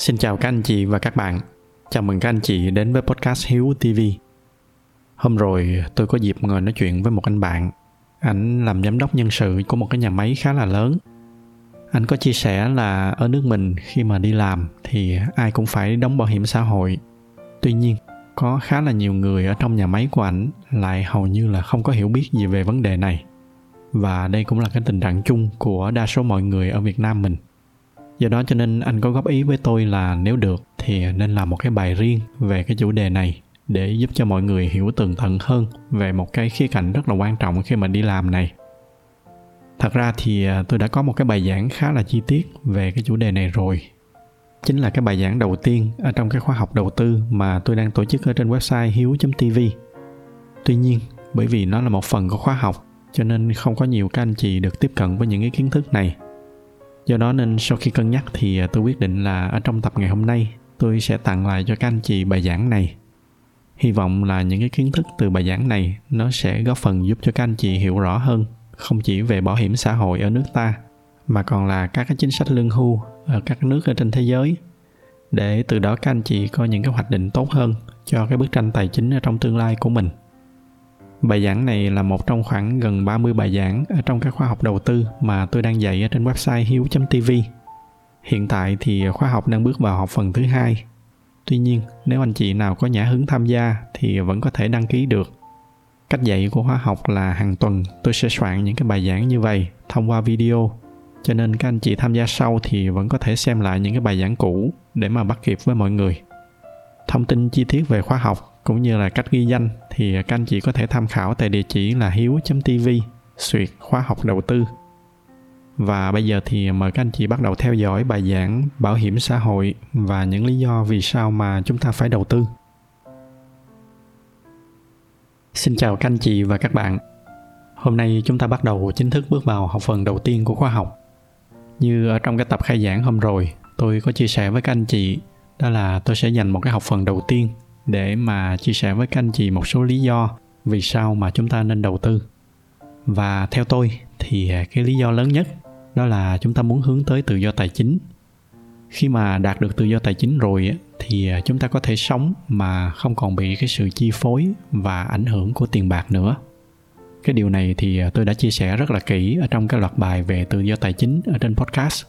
Xin chào các anh chị và các bạn. Chào mừng các anh chị đến với podcast Hiếu TV. Hôm rồi tôi có dịp ngồi nói chuyện với một anh bạn. Anh làm giám đốc nhân sự của một cái nhà máy khá là lớn. Anh có chia sẻ là ở nước mình khi mà đi làm thì ai cũng phải đóng bảo hiểm xã hội. Tuy nhiên, có khá là nhiều người ở trong nhà máy của anh lại hầu như là không có hiểu biết gì về vấn đề này. Và đây cũng là cái tình trạng chung của đa số mọi người ở Việt Nam mình do đó cho nên anh có góp ý với tôi là nếu được thì nên làm một cái bài riêng về cái chủ đề này để giúp cho mọi người hiểu tường tận hơn về một cái khía cạnh rất là quan trọng khi mà đi làm này. Thật ra thì à, tôi đã có một cái bài giảng khá là chi tiết về cái chủ đề này rồi. Chính là cái bài giảng đầu tiên ở trong cái khóa học đầu tư mà tôi đang tổ chức ở trên website hiếu.tv tuy nhiên, bởi vì nó là một phần của khóa học, cho nên không có nhiều các anh chị được tiếp cận với những cái kiến thức này do đó nên sau khi cân nhắc thì à, tôi quyết định là ở trong tập ngày hôm nay, tôi sẽ tặng lại cho các anh chị bài giảng này. Hy vọng là những cái kiến thức từ bài giảng này nó sẽ góp phần giúp cho các anh chị hiểu rõ hơn, không chỉ về bảo hiểm xã hội ở nước ta, mà còn là các cái chính sách lương hưu ở các nước ở trên thế giới. Để từ đó các anh chị có những cái hoạch định tốt hơn cho cái bức tranh tài chính ở trong tương lai của mình. Bài giảng này là một trong khoảng gần 30 bài giảng ở trong các khóa học đầu tư mà tôi đang dạy ở trên website hiếu.tv. Hiện tại thì khóa học đang bước vào học phần thứ hai. Tuy nhiên, nếu anh chị nào có nhã hứng tham gia thì vẫn có thể đăng ký được. Cách dạy của khóa học là hàng tuần tôi sẽ soạn những cái bài giảng như vậy thông qua video. Cho nên các anh chị tham gia sau thì vẫn có thể xem lại những cái bài giảng cũ để mà bắt kịp với mọi người. Thông tin chi tiết về khóa học cũng như là cách ghi danh thì các anh chị có thể tham khảo tại địa chỉ là hiếu.tv suyệt khóa học đầu tư và bây giờ thì mời các anh chị bắt đầu theo dõi bài giảng bảo hiểm xã hội và những lý do vì sao mà chúng ta phải đầu tư. Xin chào các anh chị và các bạn. Hôm nay chúng ta bắt đầu chính thức bước vào học phần đầu tiên của khóa học. Như ở trong cái tập khai giảng hôm rồi, tôi có chia sẻ với các anh chị đó là tôi sẽ dành một cái học phần đầu tiên để mà chia sẻ với các anh chị một số lý do vì sao mà chúng ta nên đầu tư. Và theo tôi thì cái lý do lớn nhất đó là chúng ta muốn hướng tới tự do tài chính. Khi mà đạt được tự do tài chính rồi thì chúng ta có thể sống mà không còn bị cái sự chi phối và ảnh hưởng của tiền bạc nữa. Cái điều này thì tôi đã chia sẻ rất là kỹ ở trong cái loạt bài về tự do tài chính ở trên podcast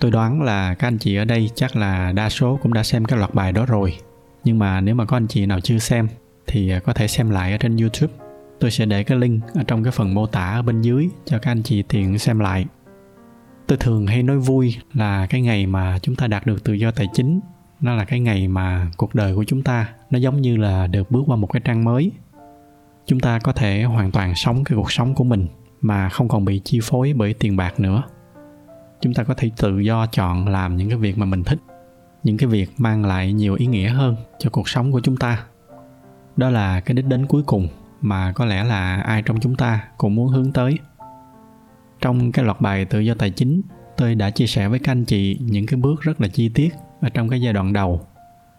tôi đoán là các anh chị ở đây chắc là đa số cũng đã xem cái loạt bài đó rồi. Nhưng mà nếu mà có anh chị nào chưa xem, thì à, có thể xem lại ở trên youtube. Tôi sẽ để cái link ở trong cái phần mô tả ở bên dưới cho các anh chị tiện xem lại. Tôi thường hay nói vui là cái ngày mà chúng ta đạt được tự do tài chính, nó là cái ngày mà cuộc đời của chúng ta, nó giống như là được bước qua một cái trang mới. Chúng ta có thể hoàn toàn sống cái cuộc sống của mình mà không còn bị chi phối bởi tiền bạc nữa chúng ta có thể tự do chọn làm những cái việc mà mình thích, những cái việc mang lại nhiều ý nghĩa hơn cho cuộc sống của chúng ta. Đó là cái đích đến cuối cùng mà có lẽ là ai trong chúng ta cũng muốn hướng tới. Trong cái loạt bài tự do tài chính, tôi đã chia sẻ với các anh chị những cái bước rất là chi tiết ở trong cái giai đoạn đầu,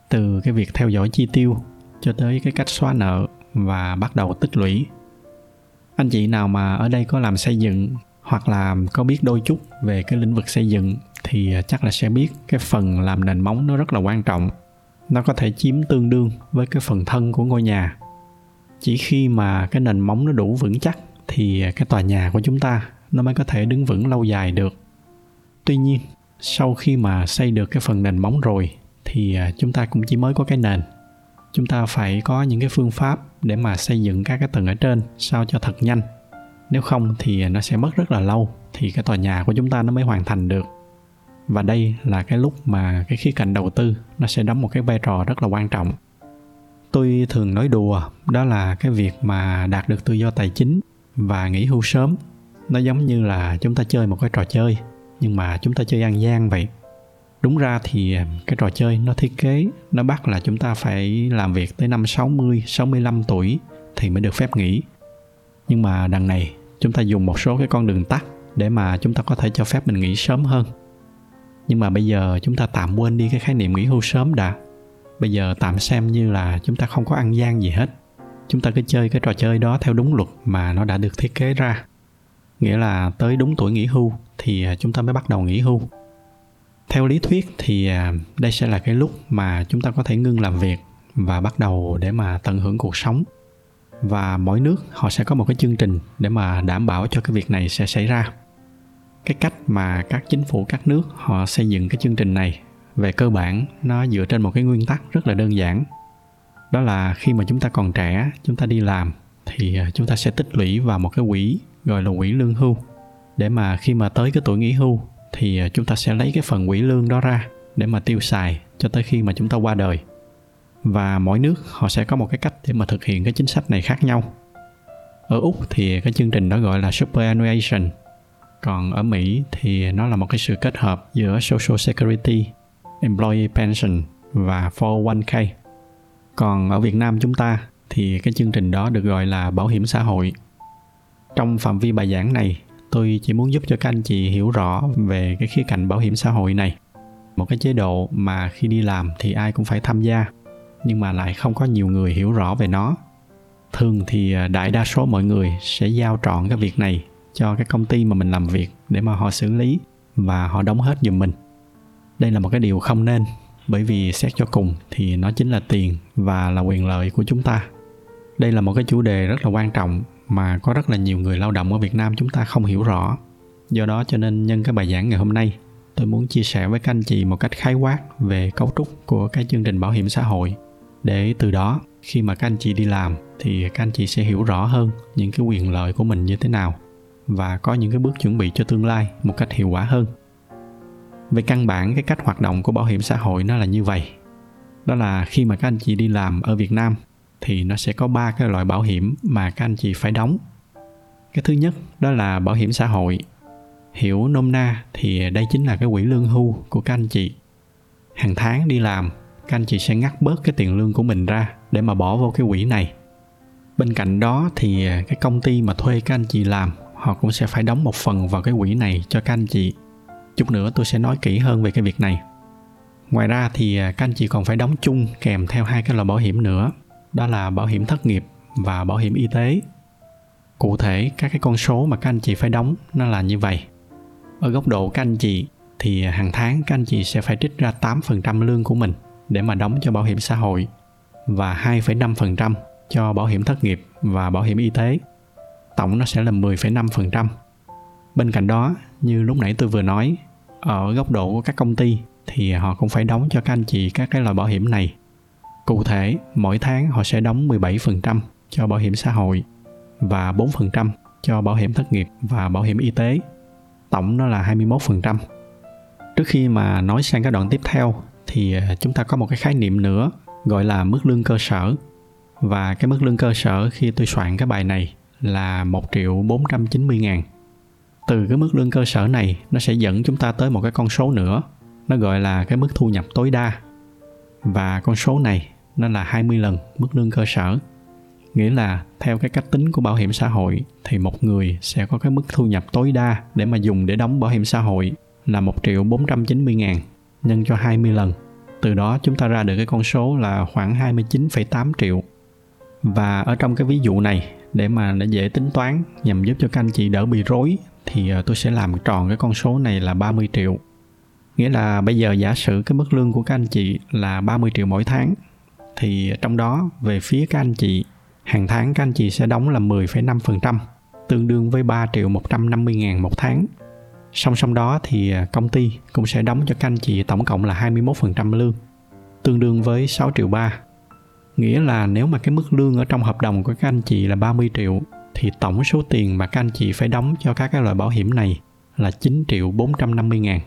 từ cái việc theo dõi chi tiêu cho tới cái cách xóa nợ và bắt đầu tích lũy. Anh chị nào mà ở đây có làm xây dựng hoặc là có biết đôi chút về cái lĩnh vực xây dựng thì à, chắc là sẽ biết cái phần làm nền móng nó rất là quan trọng. Nó có thể chiếm tương đương với cái phần thân của ngôi nhà. Chỉ khi mà cái nền móng nó đủ vững chắc thì à, cái tòa nhà của chúng ta nó mới có thể đứng vững lâu dài được. Tuy nhiên, sau khi mà xây được cái phần nền móng rồi thì à, chúng ta cũng chỉ mới có cái nền. Chúng ta phải có những cái phương pháp để mà xây dựng các cái tầng ở trên sao cho thật nhanh nếu không thì nó sẽ mất rất là lâu thì cái tòa nhà của chúng ta nó mới hoàn thành được. Và đây là cái lúc mà cái khía cạnh đầu tư nó sẽ đóng một cái vai trò rất là quan trọng. Tôi thường nói đùa đó là cái việc mà đạt được tự do tài chính và nghỉ hưu sớm. Nó giống như là chúng ta chơi một cái trò chơi nhưng mà chúng ta chơi ăn gian vậy. Đúng ra thì cái trò chơi nó thiết kế nó bắt là chúng ta phải làm việc tới năm 60, 65 tuổi thì mới được phép nghỉ. Nhưng mà đằng này, chúng ta dùng một số cái con đường tắt để mà chúng ta có thể cho phép mình nghỉ sớm hơn. Nhưng mà bây giờ chúng ta tạm quên đi cái khái niệm nghỉ hưu sớm đã. Bây giờ tạm xem như là chúng ta không có ăn gian gì hết. Chúng ta cứ chơi cái trò chơi đó theo đúng luật mà nó đã được thiết kế ra. Nghĩa là tới đúng tuổi nghỉ hưu thì à, chúng ta mới bắt đầu nghỉ hưu. Theo lý thuyết thì à, đây sẽ là cái lúc mà chúng ta có thể ngưng làm việc và bắt đầu để mà tận hưởng cuộc sống và mỗi nước họ sẽ có một cái chương trình để mà đảm bảo cho cái việc này sẽ xảy ra. Cái cách mà các chính phủ, các nước họ xây dựng cái chương trình này về cơ bản nó dựa trên một cái nguyên tắc rất là đơn giản. Đó là khi mà chúng ta còn trẻ, chúng ta đi làm thì ờ, chúng ta sẽ tích lũy vào một cái quỹ gọi là quỹ lương hưu. Để mà khi mà tới cái tuổi nghỉ hưu thì ờ, chúng ta sẽ lấy cái phần quỹ lương đó ra để mà tiêu xài cho tới khi mà chúng ta qua đời và mỗi nước họ sẽ có một cái cách để mà thực hiện cái chính sách này khác nhau. Ở úc thì cái chương trình đó gọi là superannuation. Còn ở mỹ thì nó là một cái sự kết hợp giữa social security, employee pension và 401k còn ở việt nam chúng ta thì cái chương trình đó được gọi là bảo hiểm xã hội. Trong phạm vi bài giảng này, tôi chỉ muốn giúp cho các anh chị hiểu rõ về cái khía cạnh bảo hiểm xã hội này. Một cái chế độ mà khi đi làm thì ai cũng phải tham gia nhưng mà lại không có nhiều người hiểu rõ về nó. Thường thì à, đại đa số mọi người sẽ giao trọn cái việc này cho cái công ty mà mình làm việc để mà họ xử lý và họ đóng hết giùm mình. Đây là một cái điều không nên, bởi vì xét cho cùng thì nó chính là tiền và là quyền lợi của chúng ta. Đây là một cái chủ đề rất là quan trọng mà có rất là nhiều người lao động ở việt nam chúng ta không hiểu rõ. Do đó cho nên nhân cái bài giảng ngày hôm nay, tôi muốn chia sẻ với các anh chị một cách khái quát về cấu trúc của cái chương trình bảo hiểm xã hội để từ đó, khi mà các anh chị đi làm thì các anh chị sẽ hiểu rõ hơn những cái quyền lợi của mình như thế nào và có những cái bước chuẩn bị cho tương lai một cách hiệu quả hơn. Về căn bản, cái cách hoạt động của bảo hiểm xã hội nó là như vậy. Đó là khi mà các anh chị đi làm ở việt nam thì nó sẽ có ba cái loại bảo hiểm mà các anh chị phải đóng. Cái thứ nhất, đó là bảo hiểm xã hội. Hiểu nôm na thì đây chính là cái quỹ lương hưu của các anh chị. Hàng tháng đi làm các anh chị sẽ ngắt bớt cái tiền lương của mình ra để mà bỏ vô cái quỹ này. Bên cạnh đó thì à, cái công ty mà thuê các anh chị làm, họ cũng sẽ phải đóng một phần vào cái quỹ này cho các anh chị. Chút nữa tôi sẽ nói kỹ hơn về cái việc này. Ngoài ra thì à, các anh chị còn phải đóng chung kèm theo hai cái loại bảo hiểm nữa. Đó là bảo hiểm thất nghiệp và bảo hiểm y tế. Cụ thể, các cái con số mà các anh chị phải đóng nó là như vậy. Ở góc độ các anh chị thì à, hàng tháng các anh chị sẽ phải trích ra 8% lương của mình để mà đóng cho bảo hiểm xã hội và 2,5% cho bảo hiểm thất nghiệp và bảo hiểm y tế. Tổng nó sẽ là 10,5%. Bên cạnh đó, như lúc nãy tôi vừa nói, ở góc độ của các công ty thì họ cũng phải đóng cho các anh chị các cái loại bảo hiểm này. Cụ thể, mỗi tháng họ sẽ đóng 17% cho bảo hiểm xã hội và 4% cho bảo hiểm thất nghiệp và bảo hiểm y tế. Tổng nó là 21%. Trước khi mà nói sang cái đoạn tiếp theo thì à, chúng ta có một cái khái niệm nữa, gọi là mức lương cơ sở. Và cái mức lương cơ sở khi tôi soạn cái bài này là 1 triệu 490 ngàn. Từ cái mức lương cơ sở này, nó sẽ dẫn chúng ta tới một cái con số nữa. Nó gọi là cái mức thu nhập tối đa. Và con số này, nó là 20 lần mức lương cơ sở. Nghĩa là theo cái cách tính của bảo hiểm xã hội, thì một người sẽ có cái mức thu nhập tối đa để mà dùng để đóng bảo hiểm xã hội là 1 triệu 490 ngàn nhân cho 20 lần. Từ đó chúng ta ra được cái con số là khoảng 29,8 triệu. Và ở trong cái ví dụ này để mà để dễ tính toán nhằm giúp cho các anh chị đỡ bị rối thì ờ, tôi sẽ làm tròn cái con số này là 30 triệu. Nghĩa là bây giờ giả sử cái mức lương của các anh chị là 30 triệu mỗi tháng thì trong đó về phía các anh chị hàng tháng các anh chị sẽ đóng là 10,5% tương đương với 3 triệu 150 ngàn một tháng Song song đó thì à, công ty cũng sẽ đóng cho các anh chị tổng cộng là 21% lương, tương đương với 6 triệu 3. Nghĩa là nếu mà cái mức lương ở trong hợp đồng của các anh chị là 30 triệu thì tổng số tiền mà các anh chị phải đóng cho các cái loại bảo hiểm này là 9 triệu 450 ngàn.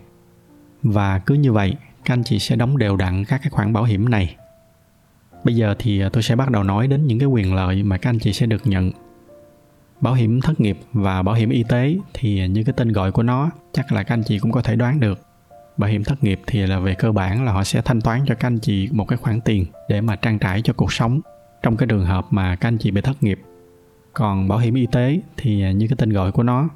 Và cứ như vậy, các anh chị sẽ đóng đều đặn các cái khoản bảo hiểm này. Bây giờ thì à, tôi sẽ bắt đầu nói đến những cái quyền lợi mà các anh chị sẽ được nhận bảo hiểm thất nghiệp và bảo hiểm y tế thì như cái tên gọi của nó, chắc là các anh chị cũng có thể đoán được. Bảo hiểm thất nghiệp thì là về cơ bản là họ sẽ thanh toán cho các anh chị một cái khoản tiền để mà trang trải cho cuộc sống trong cái trường hợp mà các anh chị bị thất nghiệp. Còn bảo hiểm y tế thì như cái tên gọi của nó,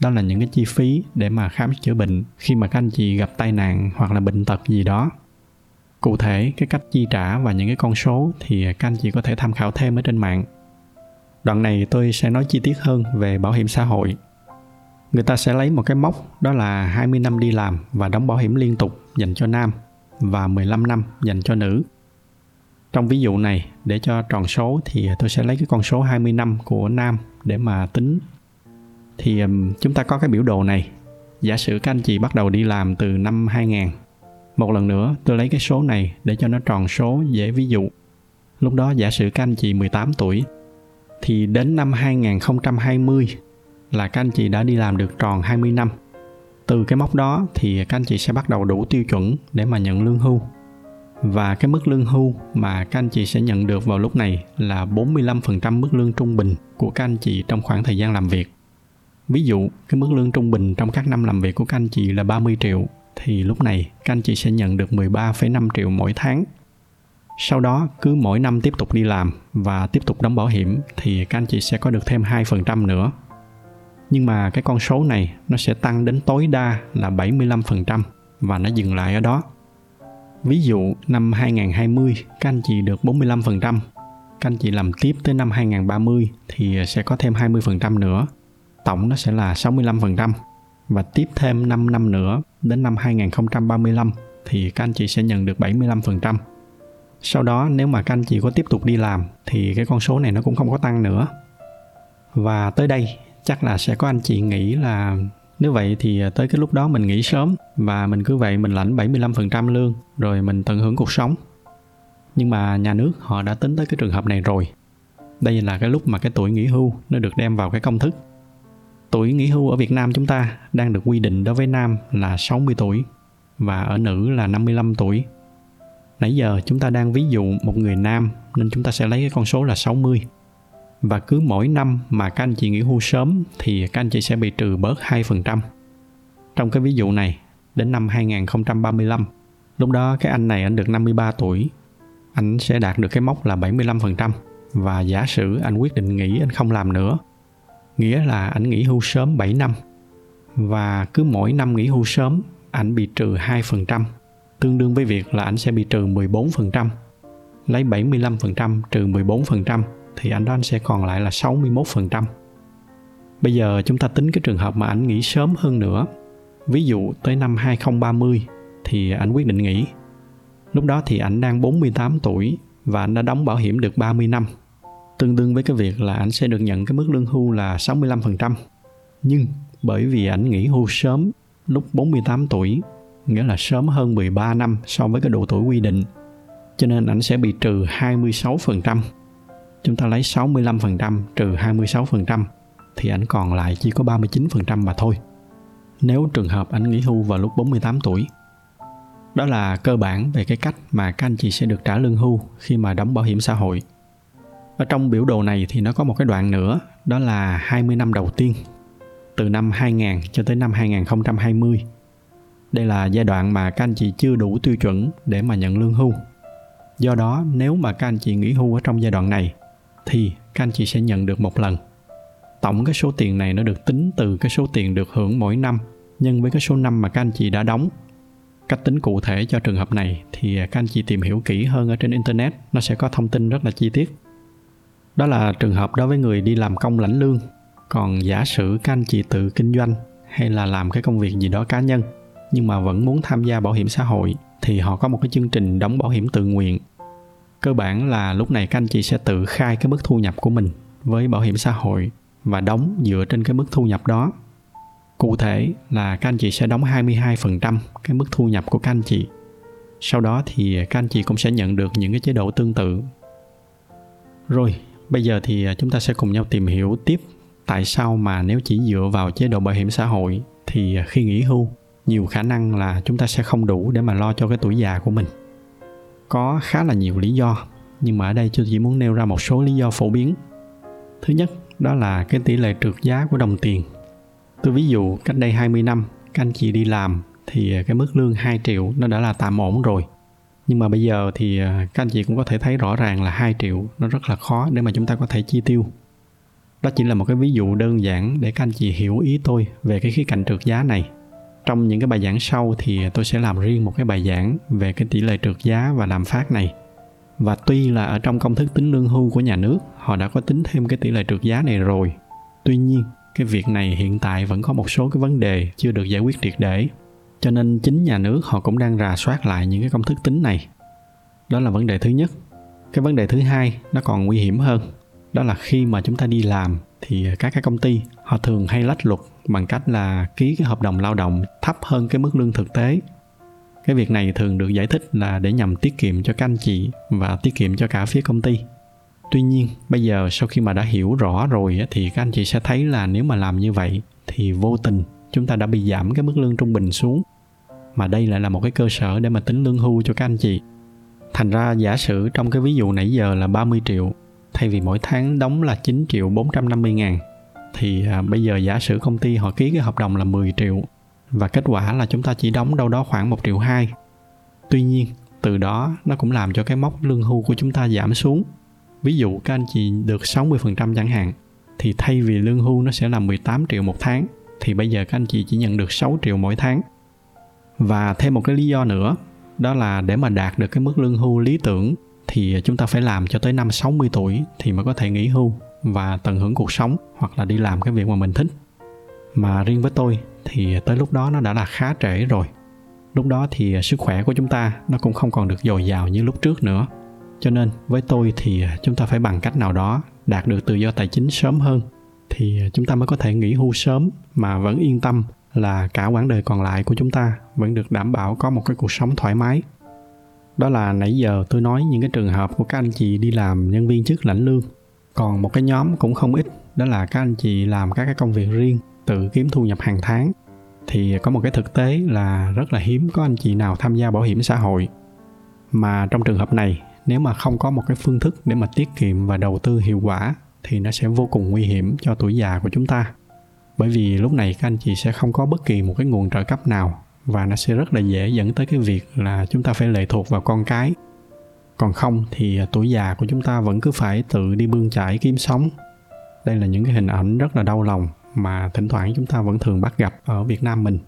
đó là những cái chi phí để mà khám chữa bệnh khi mà các anh chị gặp tai nạn hoặc là bệnh tật gì đó. Cụ thể, cái cách chi trả và những cái con số thì các anh chị có thể tham khảo thêm ở trên mạng. Đoạn này tôi sẽ nói chi tiết hơn về bảo hiểm xã hội. người ta sẽ lấy một cái mốc đó là 20 năm đi làm và đóng bảo hiểm liên tục dành cho nam và 15 năm dành cho nữ. Trong ví dụ này, để cho tròn số thì tôi sẽ lấy cái con số 20 năm của nam để mà tính. Thì chúng ta có cái biểu đồ này. Giả sử các anh chị bắt đầu đi làm từ năm 2000. Một lần nữa, tôi lấy cái số này để cho nó tròn số dễ ví dụ. Lúc đó giả sử các anh chị 18 tuổi thì đến năm 2020 là các anh chị đã đi làm được tròn 20 năm. Từ cái mốc đó thì các anh chị sẽ bắt đầu đủ tiêu chuẩn để mà nhận lương hưu. Và cái mức lương hưu mà các anh chị sẽ nhận được vào lúc này là 45% mức lương trung bình của các anh chị trong khoảng thời gian làm việc. Ví dụ, cái mức lương trung bình trong các năm làm việc của các anh chị là 30 triệu thì lúc này các anh chị sẽ nhận được 13,5 triệu mỗi tháng. Sau đó cứ mỗi năm tiếp tục đi làm và tiếp tục đóng bảo hiểm thì các anh chị sẽ có được thêm 2% nữa nhưng mà cái con số này nó sẽ tăng đến tối đa là 75% và nó dừng lại ở đó. Ví dụ năm 2020 các anh chị được 45%, các anh chị làm tiếp tới năm 2030 thì sẽ có thêm 20% nữa. Tổng nó sẽ là 65% và tiếp thêm 5 năm nữa đến năm 2035 thì các anh chị sẽ nhận được 75%. Sau đó nếu mà các anh chị có tiếp tục đi làm thì cái con số này nó cũng không có tăng nữa. Và tới đây chắc là sẽ có anh chị nghĩ là nếu vậy thì tới cái lúc đó mình nghỉ sớm và mình cứ vậy mình lãnh 75% lương, rồi mình tận hưởng cuộc sống. Nhưng mà nhà nước họ đã tính tới cái trường hợp này rồi. Đây là cái lúc mà cái tuổi nghỉ hưu nó được đem vào cái công thức. Tuổi nghỉ hưu ở Việt Nam chúng ta đang được quy định đối với nam là 60 tuổi và ở nữ là 55 tuổi. Nãy giờ chúng ta đang ví dụ một người nam nên chúng ta sẽ lấy cái con số là 60 và cứ mỗi năm mà các anh chị nghỉ hưu sớm thì các anh chị sẽ bị trừ bớt 2%. Trong cái ví dụ này, đến năm 2035, lúc đó cái anh này anh được 53 tuổi, anh sẽ đạt được cái mốc là 75% và giả sử anh quyết định nghỉ anh không làm nữa, nghĩa là anh nghỉ hưu sớm 7 năm. Và cứ mỗi năm nghỉ hưu sớm anh bị trừ 2%, tương đương với việc là anh sẽ bị trừ 14%. Lấy 75% trừ 14% thì anh đó anh sẽ còn lại là 61%. Bây giờ chúng ta tính cái trường hợp mà anh nghỉ sớm hơn nữa. Ví dụ tới năm 2030 thì anh quyết định nghỉ. Lúc đó thì anh đang 48 tuổi và anh đã đóng bảo hiểm được 30 năm. Tương đương với cái việc là anh sẽ được nhận cái mức lương hưu là 65%. Nhưng bởi vì anh nghỉ hưu sớm lúc 48 tuổi, nghĩa là sớm hơn 13 năm so với cái độ tuổi quy định, cho nên ảnh sẽ bị trừ 26% chúng ta lấy 65% trừ 26% thì ảnh còn lại chỉ có 39% mà thôi. Nếu trường hợp ảnh nghỉ hưu vào lúc 48 tuổi. Đó là cơ bản về cái cách mà các anh chị sẽ được trả lương hưu khi mà đóng bảo hiểm xã hội. Ở trong biểu đồ này thì nó có một cái đoạn nữa, đó là 20 năm đầu tiên, từ năm 2000 cho tới năm 2020. Đây là giai đoạn mà các anh chị chưa đủ tiêu chuẩn để mà nhận lương hưu. Do đó, nếu mà các anh chị nghỉ hưu ở trong giai đoạn này thì các anh chị sẽ nhận được một lần. Tổng cái số tiền này nó được tính từ cái số tiền được hưởng mỗi năm nhân với cái số năm mà các anh chị đã đóng. Cách tính cụ thể cho trường hợp này thì các anh chị tìm hiểu kỹ hơn ở trên internet, nó sẽ có thông tin rất là chi tiết. Đó là trường hợp đối với người đi làm công lãnh lương. Còn giả sử các anh chị tự kinh doanh hay là làm cái công việc gì đó cá nhân nhưng mà vẫn muốn tham gia bảo hiểm xã hội thì họ có một cái chương trình đóng bảo hiểm tự nguyện cơ bản là lúc này các anh chị sẽ tự khai cái mức thu nhập của mình với bảo hiểm xã hội và đóng dựa trên cái mức thu nhập đó. Cụ thể là các anh chị sẽ đóng 22% cái mức thu nhập của các anh chị. Sau đó thì các anh chị cũng sẽ nhận được những cái chế độ tương tự. Rồi, bây giờ thì chúng ta sẽ cùng nhau tìm hiểu tiếp tại sao mà nếu chỉ dựa vào chế độ bảo hiểm xã hội thì khi nghỉ hưu nhiều khả năng là chúng ta sẽ không đủ để mà lo cho cái tuổi già của mình. Có khá là nhiều lý do, nhưng mà ở đây tôi chỉ muốn nêu ra một số lý do phổ biến. Thứ nhất, đó là cái tỷ lệ trượt giá của đồng tiền. Tôi ví dụ cách đây 20 năm, các anh chị đi làm thì cái mức lương 2 triệu nó đã là tạm ổn rồi. Nhưng mà bây giờ thì à, các anh chị cũng có thể thấy rõ ràng là 2 triệu nó rất là khó để mà chúng ta có thể chi tiêu. Đó chỉ là một cái ví dụ đơn giản để các anh chị hiểu ý tôi về cái khía cạnh trượt giá này trong những cái bài giảng sau thì tôi sẽ làm riêng một cái bài giảng về cái tỷ lệ trượt giá và lạm phát này. Và tuy là ở trong công thức tính lương hưu của nhà nước, họ đã có tính thêm cái tỷ lệ trượt giá này rồi. Tuy nhiên, cái việc này hiện tại vẫn có một số cái vấn đề chưa được giải quyết triệt để. Cho nên chính nhà nước họ cũng đang rà soát lại những cái công thức tính này. Đó là vấn đề thứ nhất. Cái vấn đề thứ hai nó còn nguy hiểm hơn, đó là khi mà chúng ta đi làm thì các cái công ty họ thường hay lách luật bằng cách là ký cái hợp đồng lao động thấp hơn cái mức lương thực tế. Cái việc này thường được giải thích là để nhằm tiết kiệm cho các anh chị và tiết kiệm cho cả phía công ty. Tuy nhiên, bây giờ sau khi mà đã hiểu rõ rồi thì các anh chị sẽ thấy là nếu mà làm như vậy thì vô tình chúng ta đã bị giảm cái mức lương trung bình xuống. Mà đây lại là một cái cơ sở để mà tính lương hưu cho các anh chị. Thành ra giả sử trong cái ví dụ nãy giờ là 30 triệu, thay vì mỗi tháng đóng là 9 triệu 450 ngàn thì à, bây giờ giả sử công ty họ ký cái hợp đồng là 10 triệu và kết quả là chúng ta chỉ đóng đâu đó khoảng 1 triệu 2 tuy nhiên từ đó nó cũng làm cho cái mốc lương hưu của chúng ta giảm xuống. Ví dụ các anh chị được 60% chẳng hạn thì thay vì lương hưu nó sẽ là 18 triệu một tháng thì bây giờ các anh chị chỉ nhận được 6 triệu mỗi tháng. Và thêm một cái lý do nữa đó là để mà đạt được cái mức lương hưu lý tưởng thì chúng ta phải làm cho tới năm 60 tuổi thì mới có thể nghỉ hưu và tận hưởng cuộc sống hoặc là đi làm cái việc mà mình thích. Mà riêng với tôi thì tới lúc đó nó đã là khá trễ rồi. Lúc đó thì sức khỏe của chúng ta nó cũng không còn được dồi dào như lúc trước nữa. Cho nên với tôi thì chúng ta phải bằng cách nào đó đạt được tự do tài chính sớm hơn, thì chúng ta mới có thể nghỉ hưu sớm mà vẫn yên tâm là cả quãng đời còn lại của chúng ta vẫn được đảm bảo có một cái cuộc sống thoải mái đó là nãy giờ tôi nói những cái trường hợp của các anh chị đi làm nhân viên chức lãnh lương còn một cái nhóm cũng không ít, đó là các anh chị làm các cái công việc riêng, tự kiếm thu nhập hàng tháng. Thì có một cái thực tế là rất là hiếm có anh chị nào tham gia bảo hiểm xã hội. Mà trong trường hợp này, nếu mà không có một cái phương thức để mà tiết kiệm và đầu tư hiệu quả, thì nó sẽ vô cùng nguy hiểm cho tuổi già của chúng ta. Bởi vì lúc này các anh chị sẽ không có bất kỳ một cái nguồn trợ cấp nào và nó sẽ rất là dễ dẫn tới cái việc là chúng ta phải lệ thuộc vào con cái còn không thì à, tuổi già của chúng ta vẫn cứ phải tự đi bươn chải kiếm sống. Đây là những cái hình ảnh rất là đau lòng mà thỉnh thoảng chúng ta vẫn thường bắt gặp ở việt nam mình.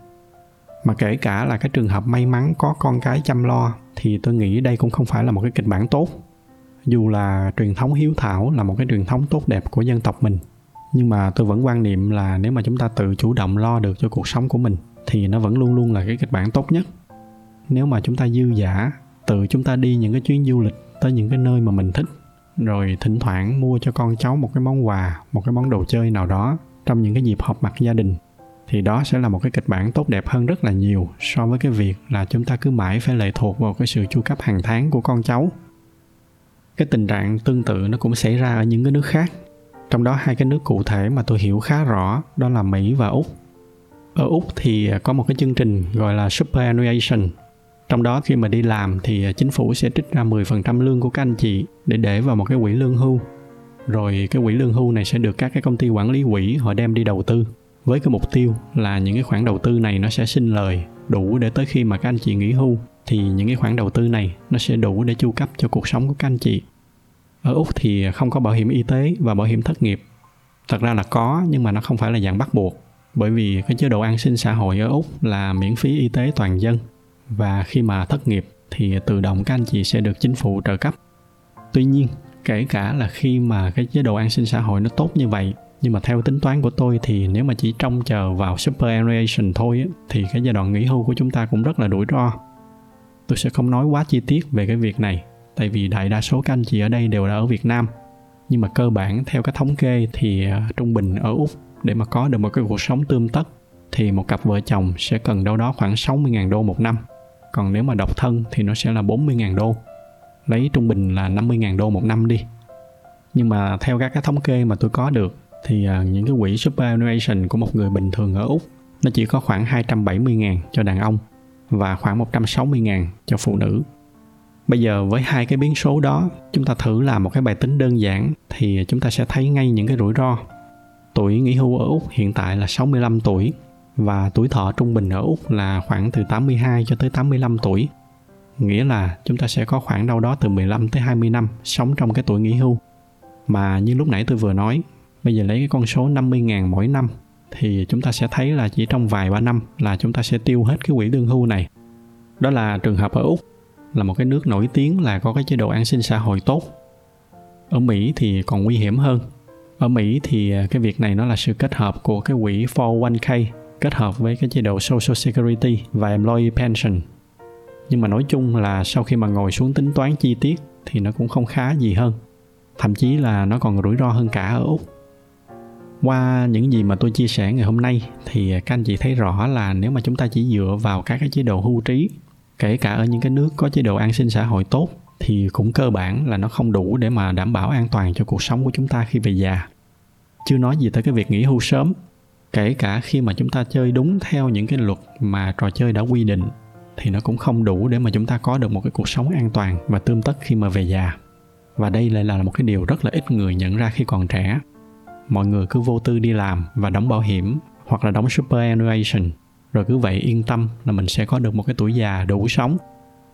Mà kể cả là cái trường hợp may mắn có con cái chăm lo thì tôi nghĩ đây cũng không phải là một cái kịch bản tốt. Dù là truyền thống hiếu thảo là một cái truyền thống tốt đẹp của dân tộc mình, nhưng mà tôi vẫn quan niệm là nếu mà chúng ta tự chủ động lo được cho cuộc sống của mình thì nó vẫn luôn luôn là cái kịch bản tốt nhất. Nếu mà chúng ta dư giả tự chúng ta đi những cái chuyến du lịch tới những cái nơi mà mình thích, rồi thỉnh thoảng mua cho con cháu một cái món quà, một cái món đồ chơi nào đó trong những cái dịp họp mặt gia đình, thì đó sẽ là một cái kịch bản tốt đẹp hơn rất là nhiều so với cái việc là chúng ta cứ mãi phải lệ thuộc vào cái sự chu cấp hàng tháng của con cháu. Cái tình trạng tương tự nó cũng xảy ra ở những cái nước khác, trong đó hai cái nước cụ thể mà tôi hiểu khá rõ đó là mỹ và úc. Ở úc thì có một cái chương trình gọi là superannuation trong đó khi mà đi làm thì à, chính phủ sẽ trích ra 10% lương của các anh chị để để vào một cái quỹ lương hưu. Rồi cái quỹ lương hưu này sẽ được các cái công ty quản lý quỹ họ đem đi đầu tư. Với cái mục tiêu là những cái khoản đầu tư này nó sẽ sinh lời, đủ để tới khi mà các anh chị nghỉ hưu, thì những cái khoản đầu tư này nó sẽ đủ để chu cấp cho cuộc sống của các anh chị. Ở úc thì không có bảo hiểm y tế và bảo hiểm thất nghiệp. Thật ra là có, nhưng mà nó không phải là dạng bắt buộc, bởi vì cái chế độ an sinh xã hội ở úc là miễn phí y tế toàn dân và khi mà thất nghiệp thì tự động các anh chị sẽ được chính phủ trợ cấp. Tuy nhiên, kể cả là khi mà cái chế độ an sinh xã hội nó tốt như vậy, nhưng mà theo tính toán của tôi thì nếu mà chỉ trông chờ vào superannuation thôi thì cái giai đoạn nghỉ hưu của chúng ta cũng rất là rủi ro. Tôi sẽ không nói quá chi tiết về cái việc này, tại vì đại đa số các anh chị ở đây đều là ở Việt Nam. Nhưng mà cơ bản theo cái thống kê thì à, trung bình ở Úc, để mà có được một cái cuộc sống tươm tất, thì một cặp vợ chồng sẽ cần đâu đó khoảng 60.000 đô một năm còn nếu mà độc thân thì nó sẽ là 40.000 đô. Lấy trung bình là 50.000 đô một năm đi. Nhưng mà theo các cái thống kê mà tôi có được, thì à, những cái quỹ superannuation của một người bình thường ở Úc, nó chỉ có khoảng 270.000 cho đàn ông và khoảng 160.000 cho phụ nữ. Bây giờ với hai cái biến số đó, chúng ta thử làm một cái bài tính đơn giản thì chúng ta sẽ thấy ngay những cái rủi ro. Tuổi nghỉ hưu ở Úc hiện tại là 65 tuổi và tuổi thọ trung bình ở Úc là khoảng từ 82 cho tới 85 tuổi. Nghĩa là chúng ta sẽ có khoảng đâu đó từ 15 tới 20 năm sống trong cái tuổi nghỉ hưu. Mà như lúc nãy tôi vừa nói, bây giờ lấy cái con số 50.000 mỗi năm thì chúng ta sẽ thấy là chỉ trong vài ba năm là chúng ta sẽ tiêu hết cái quỹ lương hưu này. Đó là trường hợp ở Úc là một cái nước nổi tiếng là có cái chế độ an sinh xã hội tốt ở mỹ thì còn nguy hiểm hơn ở Mỹ thì cái việc này nó là sự kết hợp của cái quỹ 401k kết hợp với cái chế độ Social Security và Employee Pension. Nhưng mà nói chung là sau khi mà ngồi xuống tính toán chi tiết thì nó cũng không khá gì hơn. Thậm chí là nó còn rủi ro hơn cả ở Úc. Qua những gì mà tôi chia sẻ ngày hôm nay thì các anh chị thấy rõ là nếu mà chúng ta chỉ dựa vào các cái chế độ hưu trí, kể cả ở những cái nước có chế độ an sinh xã hội tốt thì cũng cơ bản là nó không đủ để mà đảm bảo an toàn cho cuộc sống của chúng ta khi về già. Chưa nói gì tới cái việc nghỉ hưu sớm kể cả khi mà chúng ta chơi đúng theo những cái luật mà trò chơi đã quy định, thì nó cũng không đủ để mà chúng ta có được một cái cuộc sống an toàn và tươm tất khi mà về già. Và đây lại là một cái điều rất là ít người nhận ra khi còn trẻ. Mọi người cứ vô tư đi làm và đóng bảo hiểm hoặc là đóng superannuation rồi cứ vậy yên tâm là mình sẽ có được một cái tuổi già đủ sống.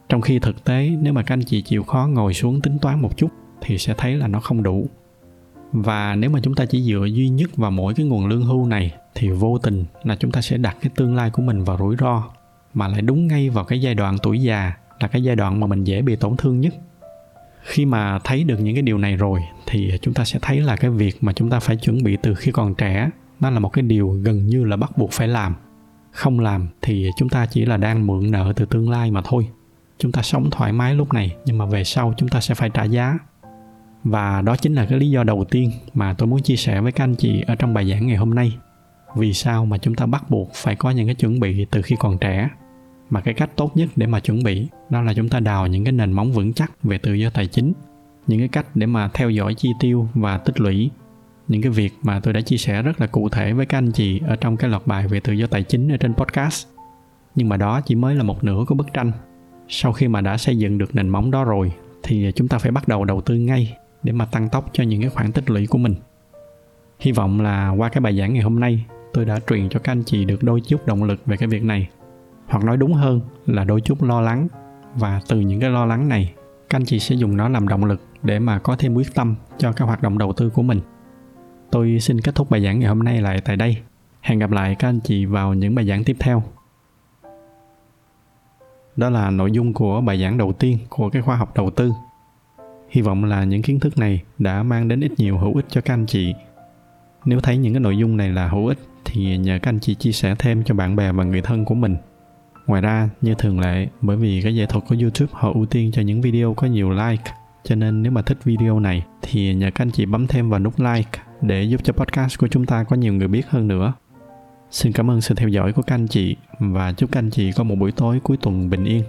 Trong khi thực tế, nếu mà các anh chị chịu khó ngồi xuống tính toán một chút, thì sẽ thấy là nó không đủ. Và nếu mà chúng ta chỉ dựa duy nhất vào mỗi cái nguồn lương hưu này thì vô tình là chúng ta sẽ đặt cái tương lai của mình vào rủi ro, mà lại đúng ngay vào cái giai đoạn tuổi già, là cái giai đoạn mà mình dễ bị tổn thương nhất. Khi mà thấy được những cái điều này rồi thì chúng ta sẽ thấy là cái việc mà chúng ta phải chuẩn bị từ khi còn trẻ, nó là một cái điều gần như là bắt buộc phải làm. Không làm thì chúng ta chỉ là đang mượn nợ từ tương lai mà thôi. Chúng ta sống thoải mái lúc này, nhưng mà về sau chúng ta sẽ phải trả giá. Và đó chính là cái lý do đầu tiên mà tôi muốn chia sẻ với các anh chị ở trong bài giảng ngày hôm nay vì sao mà chúng ta bắt buộc phải có những cái chuẩn bị từ khi còn trẻ. Mà cái cách tốt nhất để mà chuẩn bị, đó là chúng ta đào những cái nền móng vững chắc về tự do tài chính. Những cái cách để mà theo dõi chi tiêu và tích lũy. Những cái việc mà tôi đã chia sẻ rất là cụ thể với các anh chị ở trong cái loạt bài về tự do tài chính ở trên podcast. Nhưng mà đó chỉ mới là một nửa của bức tranh. Sau khi mà đã xây dựng được nền móng đó rồi, thì chúng ta phải bắt đầu đầu tư ngay để mà tăng tốc cho những cái khoản tích lũy của mình. Hy vọng là qua cái bài giảng ngày hôm nay tôi đã truyền cho các anh chị được đôi chút động lực về cái việc này. Hoặc nói đúng hơn là đôi chút lo lắng. Và từ những cái lo lắng này, các anh chị sẽ dùng nó làm động lực để mà có thêm quyết tâm cho các hoạt động đầu tư của mình. Tôi xin kết thúc bài giảng ngày hôm nay lại tại đây. Hẹn gặp lại các anh chị vào những bài giảng tiếp theo. Đó là nội dung của bài giảng đầu tiên của cái khoa học đầu tư. Hy vọng là những kiến thức này đã mang đến ít nhiều hữu ích cho các anh chị. Nếu thấy những cái nội dung này là hữu ích thì nhờ các anh chị chia sẻ thêm cho bạn bè và người thân của mình. Ngoài ra, như thường lệ, bởi vì cái giải thuật của youtube họ ưu tiên cho những video có nhiều like, cho nên nếu mà thích video này thì nhờ các anh chị bấm thêm vào nút like để giúp cho podcast của chúng ta có nhiều người biết hơn nữa. Xin cảm ơn sự theo dõi của các anh chị và chúc các anh chị có một buổi tối cuối tuần bình yên.